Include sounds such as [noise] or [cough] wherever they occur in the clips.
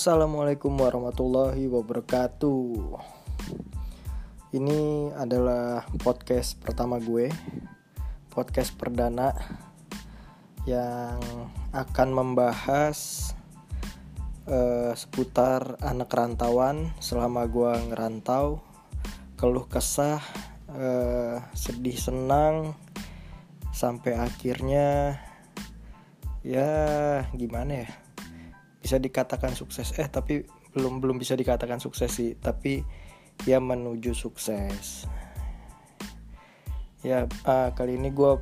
Assalamualaikum warahmatullahi wabarakatuh. Ini adalah podcast pertama gue, podcast perdana yang akan membahas uh, seputar anak rantauan selama gue ngerantau, keluh kesah, uh, sedih senang, sampai akhirnya ya gimana ya bisa dikatakan sukses. Eh tapi belum belum bisa dikatakan sukses sih. Tapi ya menuju sukses. Ya uh, kali ini gue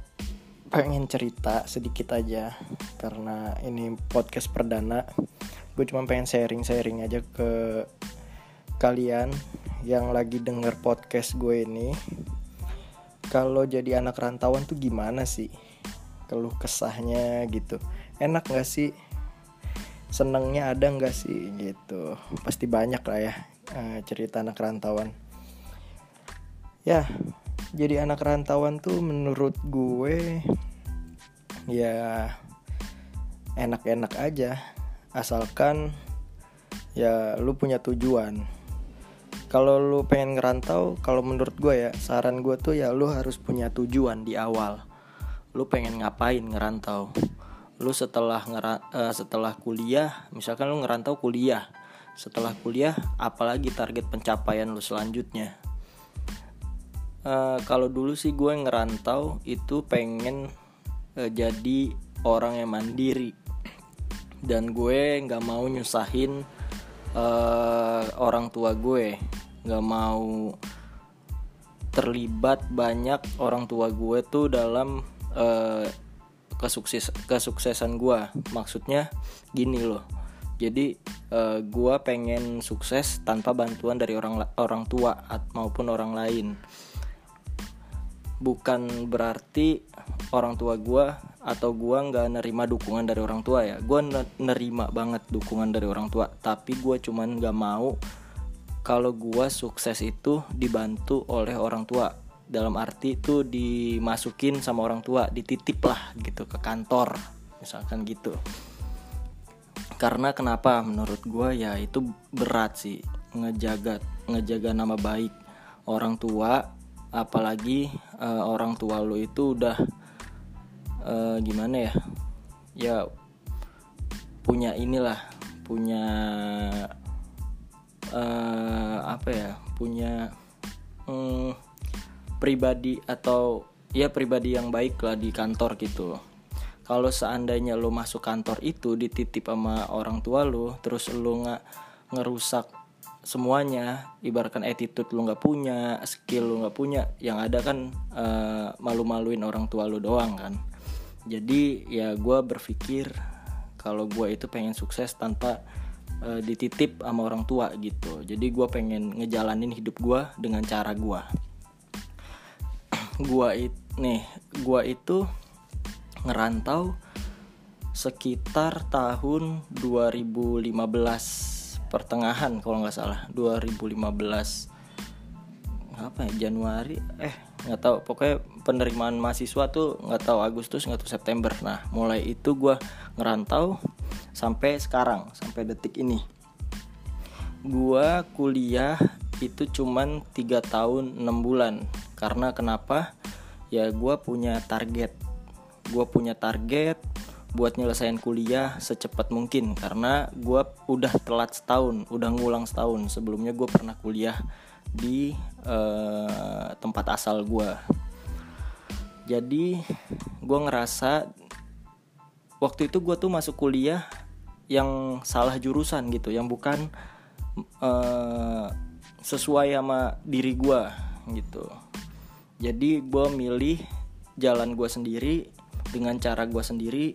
pengen cerita sedikit aja. Karena ini podcast perdana. Gue cuma pengen sharing sharing aja ke kalian yang lagi denger podcast gue ini. Kalau jadi anak rantauan tuh gimana sih? Keluh kesahnya gitu. Enak gak sih senengnya ada nggak sih gitu? Pasti banyak lah ya uh, cerita anak rantauan. Ya jadi anak rantauan tuh menurut gue ya enak-enak aja. Asalkan ya lu punya tujuan. Kalau lu pengen ngerantau kalau menurut gue ya saran gue tuh ya lu harus punya tujuan di awal. Lu pengen ngapain ngerantau lu setelah ngera uh, setelah kuliah misalkan lu ngerantau kuliah setelah kuliah apalagi target pencapaian lu selanjutnya? Uh, kalau dulu sih gue ngerantau itu pengen uh, jadi orang yang mandiri. Dan gue nggak mau nyusahin uh, orang tua gue. Nggak mau terlibat banyak orang tua gue tuh dalam kesukses kesuksesan gue maksudnya gini loh. Jadi uh, eh, gue pengen sukses tanpa bantuan dari orang orang tua maupun orang lain. Bukan berarti orang tua gue atau gue nggak nerima dukungan dari orang tua ya. Gue nerima banget dukungan dari orang tua. Tapi gue cuman nggak mau kalau gue sukses itu dibantu oleh orang tua dalam arti itu dimasukin sama orang tua dititip lah gitu ke kantor misalkan gitu. Karena kenapa? Menurut gue ya itu berat sih ngejaga ngejaga nama baik orang tua apalagi uh, orang tua lo itu udah uh, gimana ya? Ya punya inilah punya uh, apa ya? Punya um, pribadi atau ya pribadi yang baik lah di kantor gitu. Kalau seandainya lo masuk kantor itu dititip sama orang tua lo terus lo nggak ngerusak semuanya ibaratkan attitude lo nggak punya skill lo nggak punya yang ada kan uh, malu-maluin orang tua lo doang kan. Jadi ya gue berpikir kalau gue itu pengen sukses tanpa uh, dititip sama orang tua gitu. Jadi gue pengen ngejalanin hidup gue dengan cara gue gua it nih gua itu ngerantau sekitar tahun 2015 pertengahan kalau nggak salah. 2015 apa ya Januari? Eh nggak tahu. Pokoknya penerimaan mahasiswa tuh nggak tahu Agustus nggak tahu September. Nah mulai itu gue ngerantau sampai sekarang sampai detik ini. Gue kuliah itu cuman tiga tahun 6 bulan karena kenapa? Ya gue punya target. Gue punya target buat nyelesain kuliah secepat mungkin. Karena gue udah telat setahun udah ngulang setahun. Sebelumnya gue pernah kuliah di uh, tempat asal gue jadi gue ngerasa waktu itu gue tuh masuk kuliah yang salah jurusan gitu yang bukan uh, sesuai sama diri gue gitu jadi gue milih jalan gue sendiri dengan cara gue sendiri.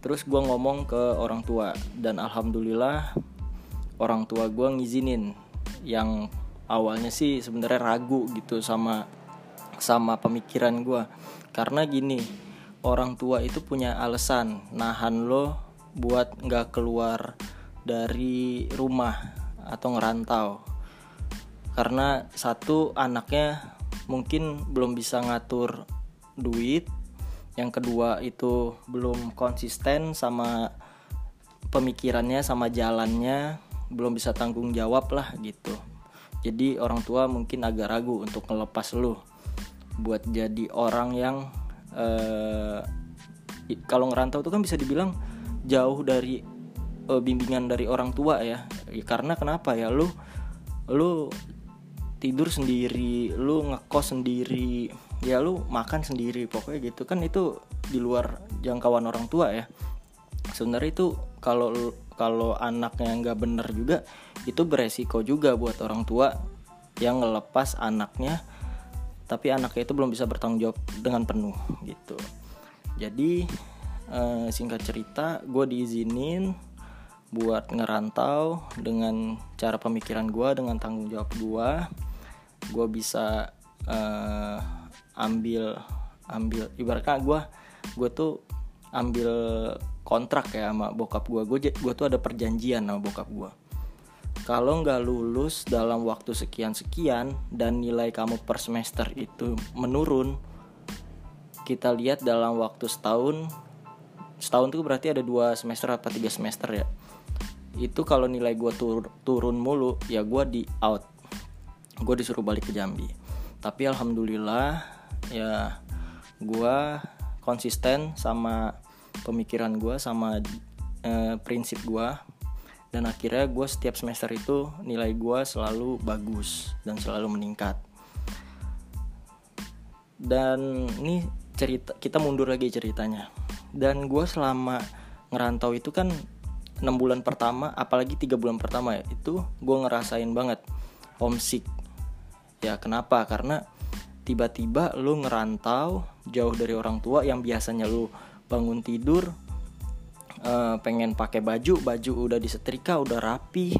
Terus gue ngomong ke orang tua. Dan alhamdulillah orang tua gue ngizinin. Yang awalnya sih sebenarnya ragu gitu sama sama pemikiran gue karena gini orang tua itu punya alasan nahan lo buat nggak keluar dari rumah atau ngerantau. Karena satu anaknya mungkin belum bisa ngatur duit. Yang kedua itu belum konsisten sama pemikirannya sama jalannya. Belum bisa tanggung jawab lah gitu. Jadi orang tua mungkin agak ragu untuk ngelepas lu. Buat jadi orang yang uh, kalau ngerantau tuh kan bisa dibilang jauh dari uh, bimbingan dari orang tua ya. ya karena kenapa ya? Lu lu tidur sendiri lu ngekos sendiri ya lu makan sendiri pokoknya gitu. Kan itu di luar jangkauan orang tua ya. Sebenarnya itu kalau kalau anaknya nggak bener juga itu beresiko juga buat orang tua yang ngelepas anaknya tapi anaknya itu belum bisa bertanggung jawab dengan penuh gitu. Jadi eh, singkat cerita gue diizinin buat ngerantau dengan cara pemikiran gue dengan tanggung jawab gue gue bisa eh, ambil ambil ibaratnya gue gue tuh ambil kontrak ya sama bokap gue gue gue tuh ada perjanjian sama bokap gue kalau nggak lulus dalam waktu sekian-sekian dan nilai kamu per semester itu menurun, kita lihat dalam waktu setahun, setahun itu berarti ada dua semester atau tiga semester ya. Itu kalau nilai gue tur turun mulu, ya gue di out, gue disuruh balik ke Jambi. Tapi alhamdulillah ya gue konsisten sama pemikiran gue sama eh, prinsip gue dan akhirnya gue setiap semester itu nilai gue selalu bagus dan selalu meningkat. Dan ini cerita kita mundur lagi ceritanya. Dan gue selama ngerantau itu kan 6 bulan pertama apalagi tiga bulan pertama ya itu gue ngerasain banget homesick. Ya kenapa? Karena tiba-tiba lu ngerantau jauh dari orang tua yang biasanya lu bangun tidur uh, pengen pakai baju baju udah disetrika udah rapi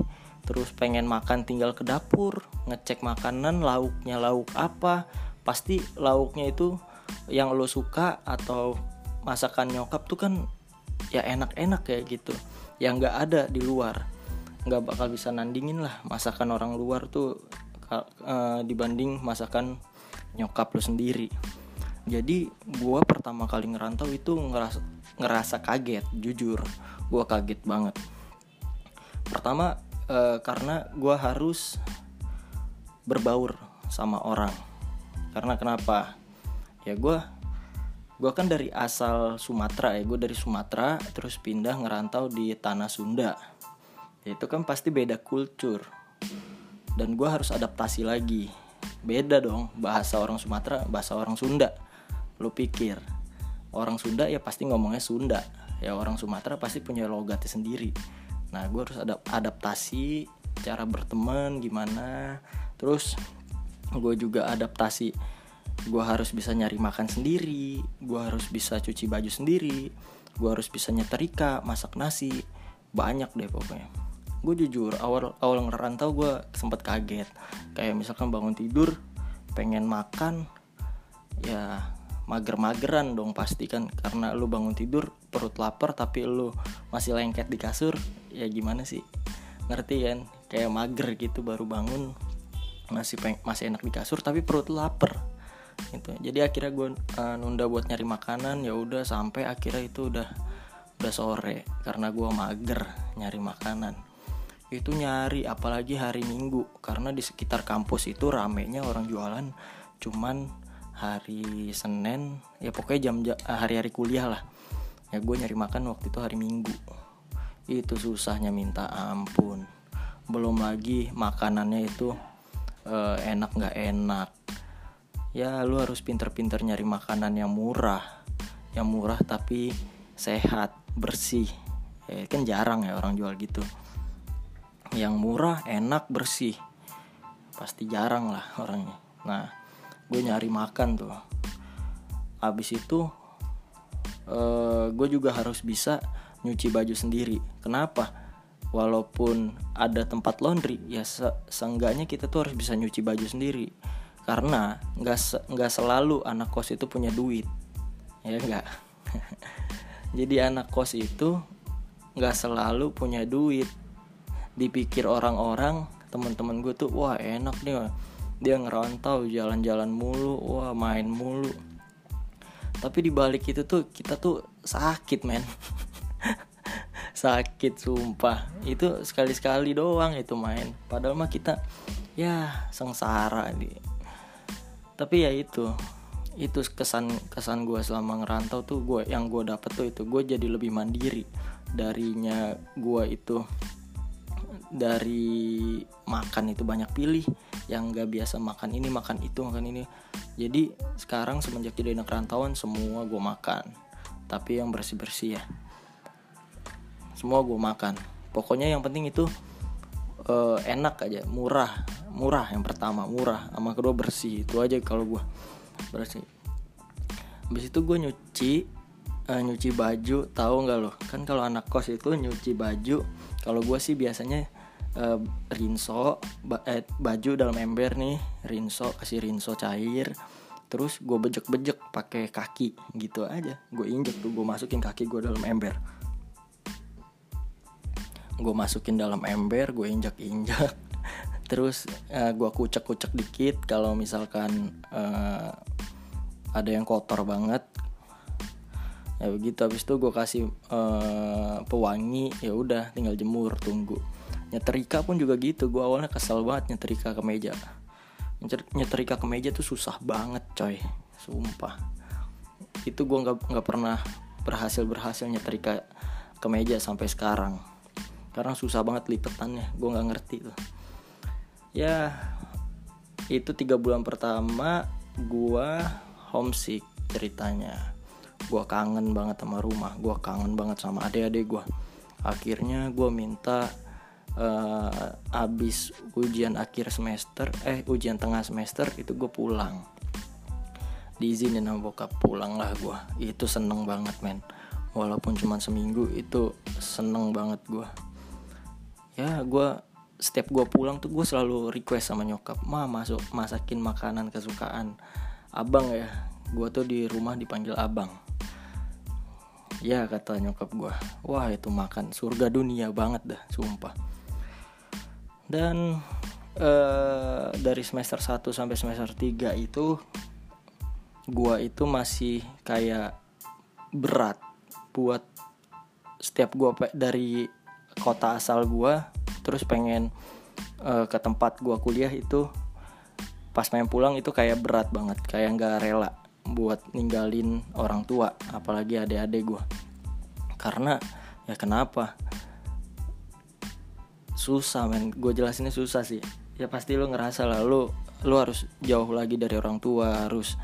terus pengen makan tinggal ke dapur ngecek makanan lauknya lauk apa pasti lauknya itu yang lo suka atau masakan nyokap tuh kan ya enak-enak kayak gitu. Yang nggak ada di luar. Nggak bakal bisa nandingin lah masakan orang luar tuh uh, dibanding masakan nyokap lo sendiri. Jadi gue pertama kali ngerantau itu ngerasa ngerasa kaget jujur. Gue kaget banget. Pertama e, karena gue harus berbaur sama orang. Karena kenapa? Ya gue gue kan dari asal Sumatera ya gue dari Sumatera terus pindah ngerantau di tanah Sunda. Ya, itu kan pasti beda kultur. Dan gue harus adaptasi lagi. Beda dong bahasa orang Sumatera bahasa orang Sunda. Lu pikir orang Sunda ya pasti ngomongnya Sunda. Ya orang Sumatera pasti punya logatnya sendiri. Nah gue harus ada adaptasi cara berteman gimana. Terus gue juga adaptasi gue harus bisa nyari makan sendiri gue harus bisa cuci baju sendiri gue harus bisa nyetrika masak nasi banyak deh pokoknya. Gue jujur awal awal ngerantau gue sempat kaget. Kayak misalkan bangun tidur pengen makan ya mager-mageran dong pasti kan. Karena lu bangun tidur perut lapar tapi lu masih lengket di kasur ya gimana sih? Ngerti kan? Kayak mager gitu baru bangun masih peng masih enak di kasur tapi perut lapar gitu. Jadi akhirnya gue uh, nunda buat nyari makanan ya udah sampai akhirnya itu udah udah sore karena gue mager nyari makanan. Itu nyari apalagi hari minggu karena di sekitar kampus itu ramenya orang jualan cuman hari Senin ya pokoknya jam eh, hari-hari kuliah lah. Ya gue nyari makan waktu itu hari Minggu. Itu susahnya minta ampun. Belum lagi makanannya itu uh, enak nggak enak ya lu harus pinter-pinter nyari makanan yang murah. Yang murah tapi sehat bersih. Ya, kan jarang ya orang jual gitu. Yang murah enak bersih. Pasti jarang lah orangnya. Nah gue nyari makan tuh. Abis itu uh, gue juga harus bisa nyuci baju sendiri. Kenapa? Walaupun ada tempat laundry ya se seenggaknya kita tuh harus bisa nyuci baju sendiri karena nggak nggak selalu anak kos itu punya duit. Ya enggak [laughs] jadi anak kos itu nggak selalu punya duit. Dipikir orang-orang teman-teman gue tuh wah enak nih dia ngerantau jalan-jalan mulu wah main mulu. Tapi di balik itu tuh kita tuh sakit men. [laughs] Sakit sumpah. Itu sekali-sekali doang itu main. Padahal mah kita ya sengsara nih tapi ya itu itu kesan kesan gue selama ngerantau tuh gue yang gue dapet tuh itu gue jadi lebih mandiri. Darinya gue itu dari makan itu banyak pilih yang gak biasa makan ini makan itu makan ini. Jadi sekarang semenjak jadi anak rantauan semua gue makan. Tapi yang bersih bersih ya. Semua gue makan. Pokoknya yang penting itu uh, enak aja murah murah yang pertama murah sama kedua bersih itu aja kalau gue bersih. Habis itu gue nyuci uh, nyuci baju tahu nggak loh kan kalau anak kos itu nyuci baju kalau gue sih biasanya uh, rinso ba eh, baju dalam ember nih rinso kasih rinso cair terus gue bejek-bejek pakai kaki gitu aja. Gue injek tuh gue masukin kaki gue dalam ember. Gue masukin dalam ember gue injak-injak terus uh, gue kucek-kucek dikit kalau misalkan uh, ada yang kotor banget. Ya begitu habis itu gue kasih uh, pewangi ya udah tinggal jemur tunggu. Nyetrika pun juga gitu gue awalnya kesel banget nyetrika ke meja. Nyetrika ke meja tuh susah banget coy. Sumpah. Itu gue nggak nggak pernah berhasil berhasil nyetrika ke meja sampai sekarang. Karena susah banget lipetannya gue nggak ngerti tuh ya itu tiga bulan pertama gue homesick ceritanya. Gue kangen banget sama rumah gue kangen banget sama adik-adik gue akhirnya gue minta uh, abis ujian akhir semester eh ujian tengah semester itu gue pulang. Diizinin sama bokap pulang lah gue itu seneng banget men. Walaupun cuma seminggu itu seneng banget gue ya gue setiap gue pulang tuh gue selalu request sama nyokap ma masuk masakin makanan kesukaan abang ya. Gue tuh di rumah dipanggil abang. Ya kata nyokap gue wah itu makan surga dunia banget dah sumpah. Dan uh, dari semester 1 sampai semester 3 itu gua itu masih kayak berat buat setiap gua dari kota asal gua terus pengen uh, ke tempat gua kuliah itu pas main pulang itu kayak berat banget kayak nggak rela buat ninggalin orang tua apalagi adik-adik gua. Karena ya kenapa? Susah men. Gue jelasinnya susah sih. Ya pasti lo ngerasa lah lo lo harus jauh lagi dari orang tua harus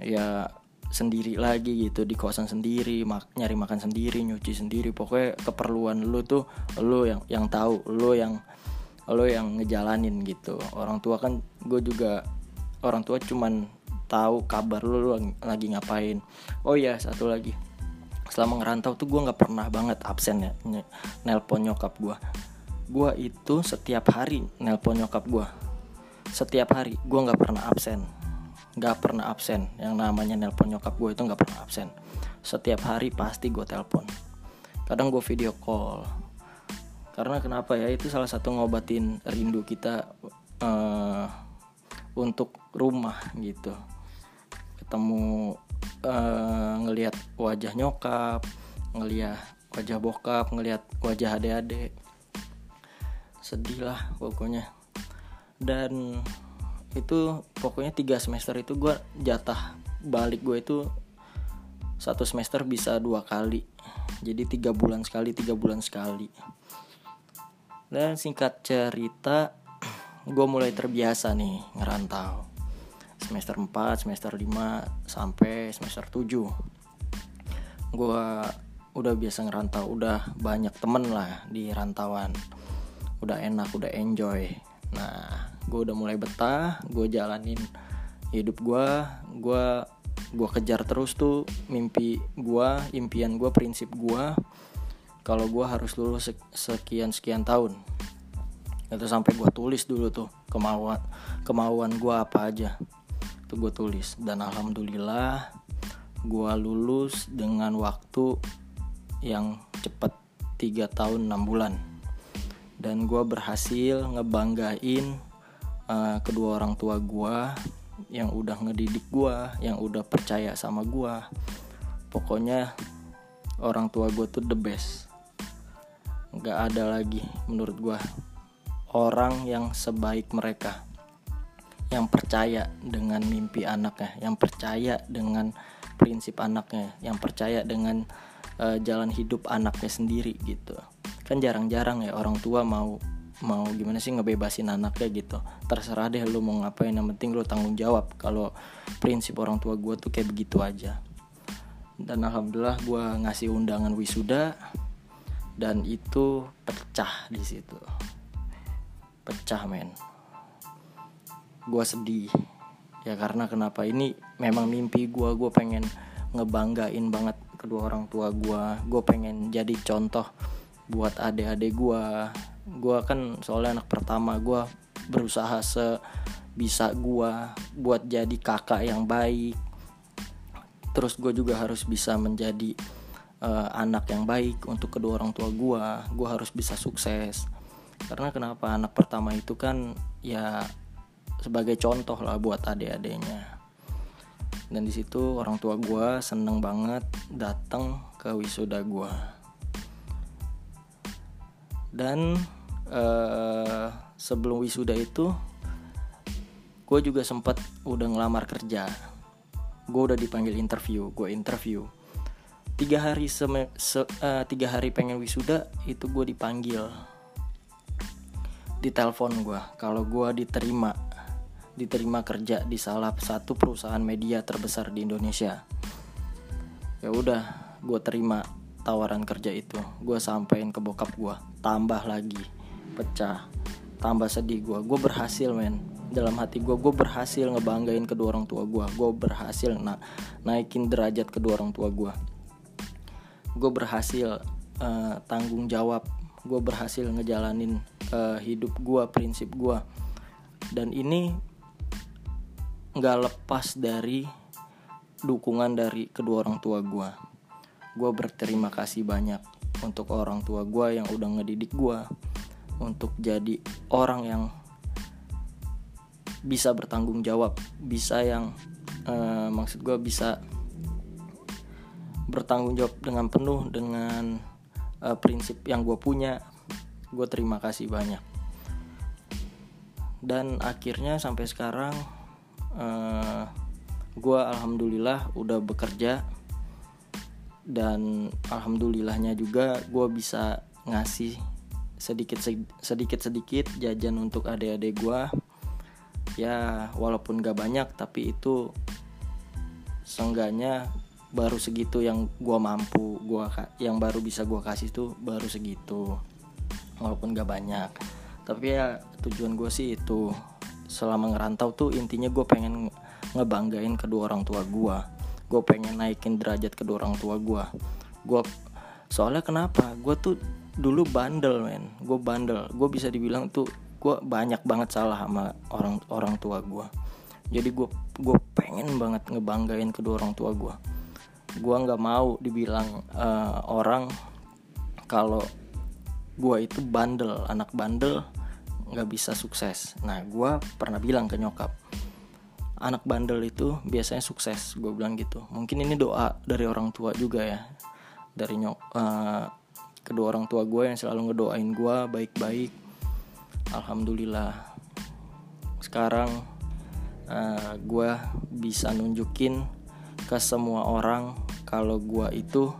ya sendiri lagi gitu di kosan sendiri mak nyari makan sendiri nyuci sendiri. Pokoknya keperluan lo tuh lo yang yang tahu lo yang lo yang ngejalanin gitu. Orang tua kan gue juga orang tua cuman tahu kabar lo, lo lagi ngapain. Oh iya satu lagi. Selama ngerantau tuh gue nggak pernah banget absen ya nelpon nyokap gue gue itu setiap hari nelpon nyokap gue setiap hari gue nggak pernah absen nggak pernah absen. Yang namanya nelpon nyokap gue itu nggak pernah absen. Setiap hari pasti gue telepon kadang gue video call. Karena kenapa ya? Itu salah satu ngobatin rindu kita uh, untuk rumah gitu. Ketemu uh, ngelihat wajah nyokap ngelihat wajah bokap ngelihat wajah adik-adik. Sedih lah pokoknya. Dan itu pokoknya tiga semester itu gue jatah balik gue itu satu semester bisa dua kali. Jadi tiga bulan sekali tiga bulan sekali. Dan singkat cerita [clears throat] gue mulai terbiasa nih ngerantau. Semester 4 semester 5 sampai semester 7 gue udah biasa ngerantau udah banyak temen lah di rantauan. Udah enak udah enjoy. Nah gue udah mulai betah gue jalanin hidup gue gue gue kejar terus tuh mimpi gue impian gue prinsip gue kalau gue harus lulus sekian sekian tahun. Itu sampai gue tulis dulu tuh kemauan kemauan gue apa aja. Itu gue tulis. Dan alhamdulillah gue lulus dengan waktu yang cepat 3 tahun 6 bulan. Dan gue berhasil ngebanggain uh, kedua orang tua gue yang udah ngedidik gue yang udah percaya sama gue pokoknya orang tua gue tuh the best. Nggak ada lagi menurut gue orang yang sebaik mereka. Yang percaya dengan mimpi anaknya yang percaya dengan prinsip anaknya yang percaya dengan uh, jalan hidup anaknya sendiri gitu. Kan jarang-jarang ya orang tua mau mau gimana sih ngebebasin anaknya gitu. Terserah deh lu mau ngapain yang penting lu tanggung jawab. Kalau prinsip orang tua gue tuh kayak begitu aja. Dan alhamdulillah gue ngasih undangan wisuda dan itu pecah di situ. Pecah men. Gue sedih. Ya karena kenapa? Ini memang mimpi gue gue pengen ngebanggain banget kedua orang tua gue gue pengen jadi contoh buat adik-adik gue gue kan soalnya anak pertama gue berusaha sebisa gue buat jadi kakak yang baik. Terus gue juga harus bisa menjadi uh, anak yang baik untuk kedua orang tua gue gue harus bisa sukses. Karena kenapa? Anak pertama itu kan ya sebagai contoh lah buat adik-adiknya. Dan di situ orang tua gue seneng banget datang ke wisuda gue dan uh, sebelum wisuda itu gue juga sempat udah ngelamar kerja. Gue udah dipanggil interview gue interview. Tiga hari se, uh, tiga hari pengen wisuda itu gue dipanggil. Di telepon gue kalau gue diterima diterima kerja di salah satu perusahaan media terbesar di Indonesia. Ya udah gue terima tawaran kerja itu. Gue sampein ke bokap gue tambah lagi pecah. Tambah sedih gue gue berhasil men. Dalam hati gue gue berhasil ngebanggain kedua orang tua gue gue berhasil na naikin derajat kedua orang tua gue gue berhasil uh, tanggung jawab. Gue berhasil ngejalanin uh, hidup gue prinsip gue dan ini nggak lepas dari dukungan dari kedua orang tua gue gue berterima kasih banyak untuk orang tua gue yang udah ngedidik gue untuk jadi orang yang bisa bertanggung jawab bisa yang uh, maksud gue bisa bertanggung jawab dengan penuh dengan uh, prinsip yang gue punya. Gue terima kasih banyak. Dan akhirnya sampai sekarang eh, gue alhamdulillah udah bekerja. Dan alhamdulillahnya juga gue bisa ngasih sedikit sedikit sedikit jajan untuk adik-adik gue ya walaupun gak banyak tapi itu seenggaknya baru segitu yang gue mampu gua yang baru bisa gue kasih tuh baru segitu walaupun gak banyak. Tapi ya tujuan gue sih itu selama ngerantau tuh intinya gue pengen ngebanggain kedua orang tua gue gue pengen naikin derajat kedua orang tua gue gue soalnya kenapa? Gue tuh dulu bandel men. Gue bandel. Gue bisa dibilang tuh gue banyak banget salah sama orang orang tua gue jadi gue gue pengen banget ngebanggain kedua orang tua gue gue nggak mau dibilang uh, orang kalau gue itu bandel anak bandel nggak bisa sukses. Nah gue pernah bilang ke nyokap anak bandel itu biasanya sukses gue bilang gitu. Mungkin ini doa dari orang tua juga ya. Dari nyok uh, kedua orang tua gue yang selalu ngedoain gue baik-baik. Alhamdulillah. Sekarang uh, gue bisa nunjukin ke semua orang kalau gue itu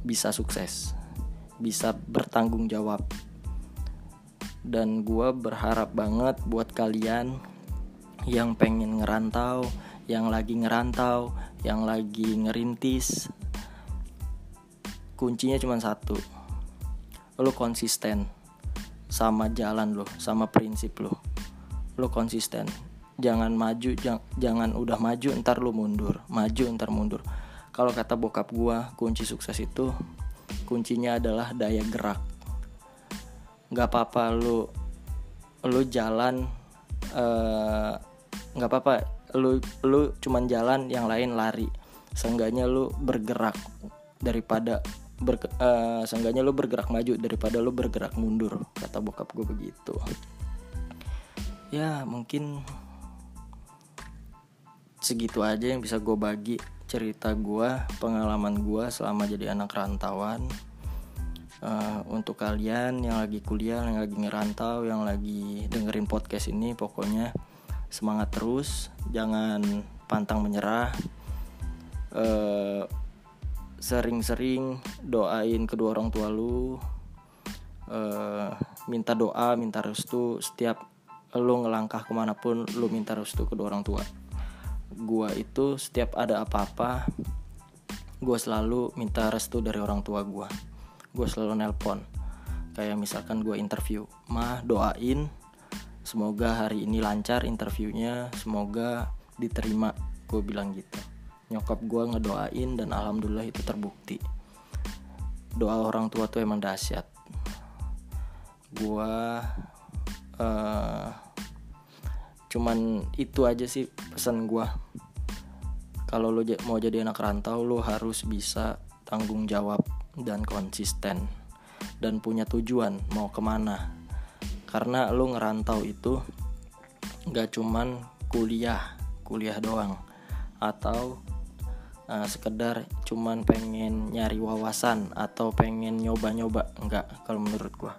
bisa sukses bisa bertanggung jawab. Dan gue berharap banget buat kalian yang pengen ngerantau yang lagi ngerantau yang lagi ngerintis kuncinya cuma satu lo konsisten sama jalan lo sama prinsip lo lo konsisten. Jangan maju jang, jangan udah maju ntar lo mundur. Maju ntar mundur. Kalau kata bokap gue kunci sukses itu kuncinya adalah daya gerak. Nggak apa-apa lu lu jalan eh, nggak uh, apa-apa. Lu lu cuman jalan yang lain lari. Seenggaknya lu bergerak daripada ber, uh, lu bergerak maju daripada lu bergerak mundur kata bokap gue begitu. Ya mungkin segitu aja yang bisa gue bagi cerita gue pengalaman gue selama jadi anak rantauan. Uh, untuk kalian yang lagi kuliah yang lagi ngerantau yang lagi dengerin podcast ini pokoknya semangat terus jangan pantang menyerah. Sering sering-sering doain kedua orang tua lu uh, minta doa minta restu. Setiap lu ngelangkah ke mana pun lu minta restu kedua orang tua. Gua itu setiap ada apa-apa gua selalu minta restu dari orang tua gua. Gue selalu nelpon. Kayak misalkan gue interview mah doain. Semoga hari ini lancar interviewnya. Semoga diterima gue bilang gitu nyokap gue ngedoain dan alhamdulillah itu terbukti. Doa orang tua tuh emang dahsyat. Gue uh, cuman itu aja sih pesan gue kalau lo mau jadi anak rantau lo harus bisa tanggung jawab dan konsisten dan punya tujuan mau ke mana. Karena lo ngerantau itu gak cuman kuliah kuliah doang. Atau uh, sekedar cuman pengen nyari wawasan atau pengen nyoba-nyoba enggak kalau menurut gua.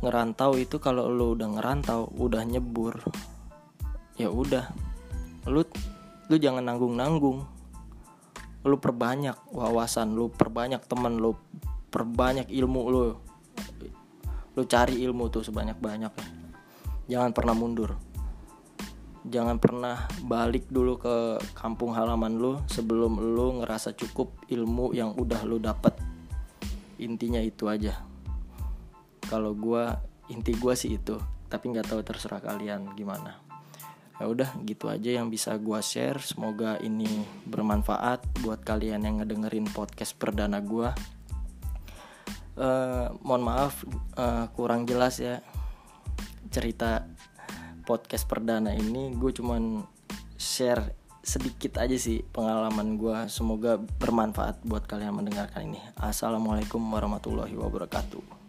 Ngerantau itu kalau lo udah ngerantau udah nyebur ya udah. Lu lu jangan nanggung-nanggung. Lu perbanyak wawasan lu perbanyak temen lu perbanyak ilmu lu. Lu cari ilmu tuh sebanyak banyaknya jangan pernah mundur jangan pernah balik dulu ke kampung halaman lu sebelum lu ngerasa cukup ilmu yang udah lu dapat intinya itu aja. Kalau gua inti gua sih itu. Tapi nggak tahu terserah kalian gimana. Ya udah gitu aja yang bisa gue share. Semoga ini bermanfaat buat kalian yang ngedengerin podcast perdana gue uh, mohon maaf uh, kurang jelas ya cerita podcast perdana ini gue cuman share sedikit aja sih pengalaman gue semoga bermanfaat buat kalian mendengarkan ini. Assalamualaikum warahmatullahi wabarakatuh